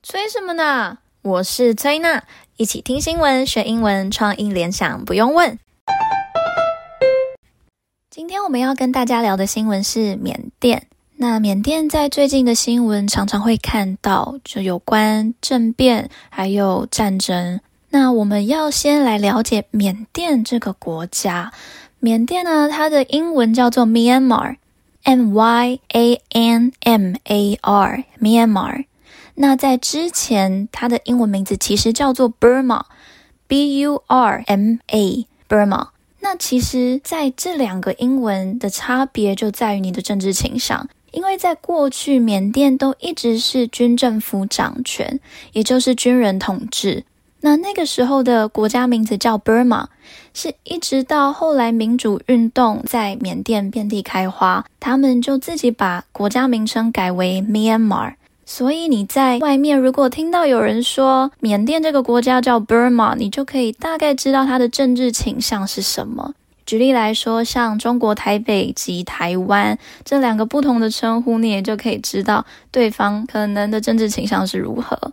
催什么呢？我是崔娜，一起听新闻学英文，创意联想不用问。今天我们要跟大家聊的新闻是缅甸。那缅甸在最近的新闻常常会看到，就有关政变还有战争。那我们要先来了解缅甸这个国家。缅甸呢，它的英文叫做 Myanmar，M Y A N M A R，Myanmar。那在之前，它的英文名字其实叫做 Burma，B U R M A，Burma。那其实在这两个英文的差别就在于你的政治倾向，因为在过去，缅甸都一直是军政府掌权，也就是军人统治。那那个时候的国家名字叫 Burma，是一直到后来民主运动在缅甸遍地开花，他们就自己把国家名称改为 Myanmar。所以你在外面如果听到有人说缅甸这个国家叫 Burma，你就可以大概知道它的政治倾向是什么。举例来说，像中国台北及台湾这两个不同的称呼，你也就可以知道对方可能的政治倾向是如何。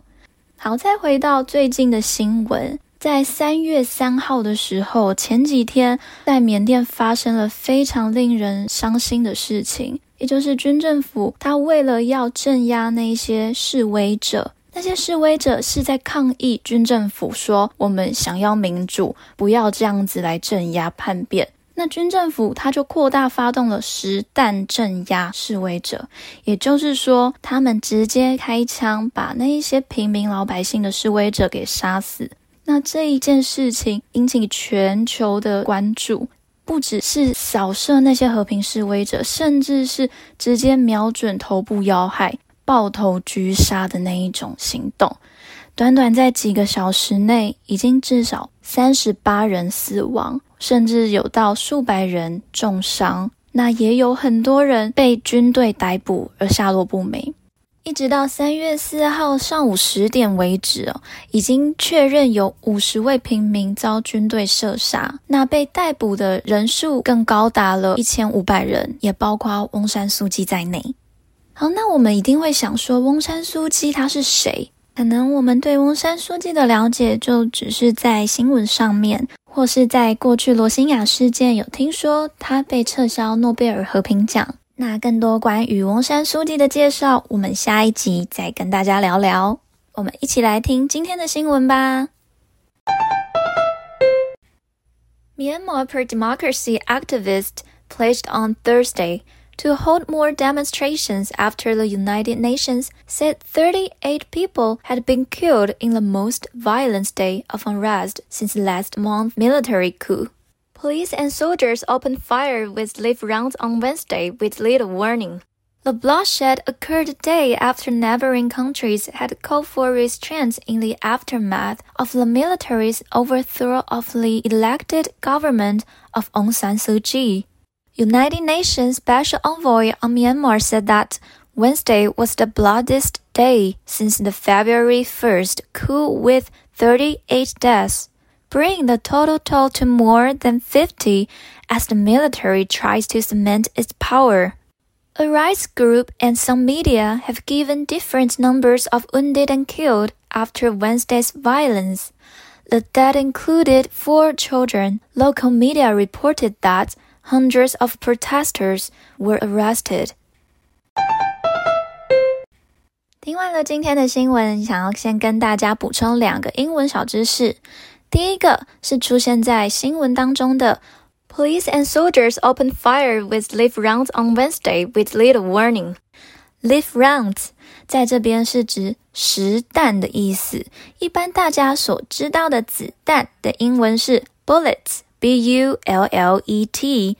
好，再回到最近的新闻，在三月三号的时候，前几天在缅甸发生了非常令人伤心的事情，也就是军政府他为了要镇压那些示威者，那些示威者是在抗议军政府说，我们想要民主，不要这样子来镇压叛变。那军政府他就扩大发动了实弹镇压示威者，也就是说，他们直接开枪把那一些平民老百姓的示威者给杀死。那这一件事情引起全球的关注，不只是扫射那些和平示威者，甚至是直接瞄准头部要害、爆头狙杀的那一种行动。短短在几个小时内，已经至少三十八人死亡。甚至有到数百人重伤，那也有很多人被军队逮捕而下落不明。一直到三月四号上午十点为止哦，已经确认有五十位平民遭军队射杀，那被逮捕的人数更高达了一千五百人，也包括翁山苏姬在内。好，那我们一定会想说，翁山苏姬他是谁？可能我们对翁山苏姬的了解就只是在新闻上面。或是在过去罗兴亚事件有听说他被撤销诺贝尔和平奖。那更多关于翁山苏姬的介绍，我们下一集再跟大家聊聊。我们一起来听今天的新闻吧。Myanmar pro-democracy activists pledged on Thursday to hold more demonstrations after the United Nations said 38 people had been killed in the most violent day of unrest since last month's military coup. Police and soldiers opened fire with live rounds on Wednesday with little warning. The bloodshed occurred a day after neighboring countries had called for restraints in the aftermath of the military's overthrow of the elected government of Aung San Suu Kyi. United Nations Special Envoy on Myanmar said that Wednesday was the bloodiest day since the February 1st coup with 38 deaths, bringing the total toll to more than 50 as the military tries to cement its power. A rights group and some media have given different numbers of wounded and killed after Wednesday's violence. The dead included four children. Local media reported that Hundreds of protesters were arrested. 听完了今天的新闻，想要先跟大家补充两个英文小知识。 第一个是出现在新闻当中的 “Police and soldiers open fire with leaf rounds on Wednesday with little warning”。leaf rounds 在这边是指实弹的意思。一般大家所知道的子弹的英文是 bullets。B U L L E T，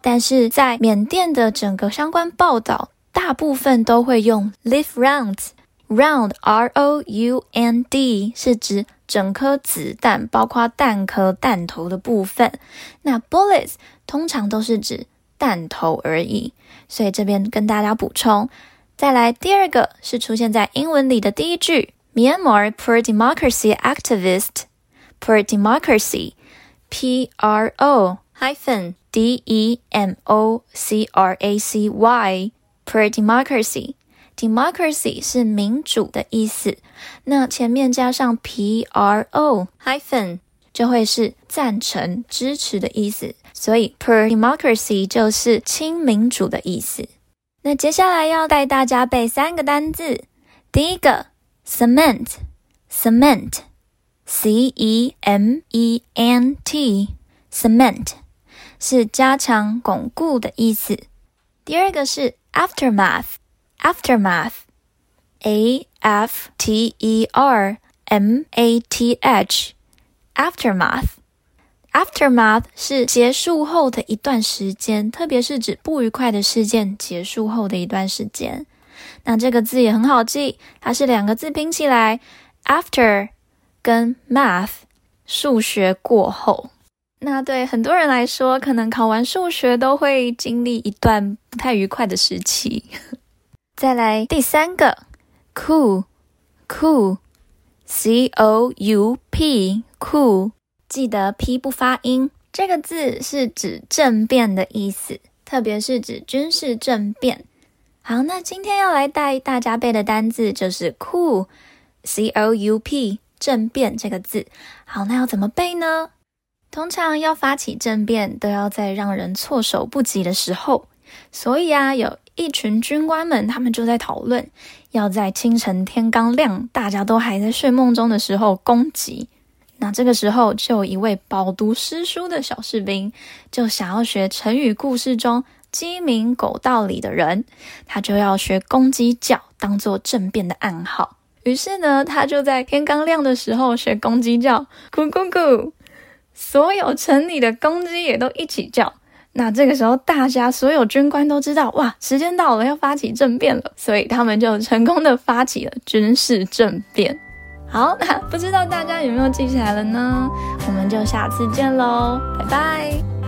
但是在缅甸的整个相关报道，大部分都会用 leaf rounds。round R O U N D 是指整颗子弹，包括弹壳、弹头的部分。那 bullets 通常都是指弹头而已，所以这边跟大家补充。再来第二个是出现在英文里的第一句：Myanmar pro-democracy activist pro-democracy。P R O hyphen D E M O C R A C Y pro democracy Democracy 是民主的意思，那前面加上 pro hyphen 就会是赞成、支持的意思，所以 per democracy 就是亲民主的意思。那接下来要带大家背三个单字，第一个 cement，cement，c e m e n t，cement 是加强、巩固的意思。第二个是 aftermath aftermath，aftermath，a f t e r m a t h，aftermath。是结束后的一段时间，特别是指不愉快的事件结束后的一段时间。那这个字也很好记，它是两个字拼起来，after 跟 math，数学过后。那对很多人来说，可能考完数学都会经历一段不太愉快的时期。再来第三个，coup，coup，c o u p，coup。记得 P 不发音，这个字是指政变的意思，特别是指军事政变。好，那今天要来带大家背的单字就是 coup，C O U P，政变这个字。好，那要怎么背呢？通常要发起政变，都要在让人措手不及的时候。所以啊，有一群军官们，他们就在讨论，要在清晨天刚亮，大家都还在睡梦中的时候攻击。那这个时候，就有一位饱读诗书的小士兵，就想要学成语故事中“鸡鸣狗盗”里的人，他就要学公鸡叫，当做政变的暗号。于是呢，他就在天刚亮的时候学公鸡叫，咕咕咕，所有城里的公鸡也都一起叫。那这个时候，大家所有军官都知道，哇，时间到了，要发起政变了，所以他们就成功的发起了军事政变。好，那不知道大家有没有记起来了呢？我们就下次见喽，拜拜。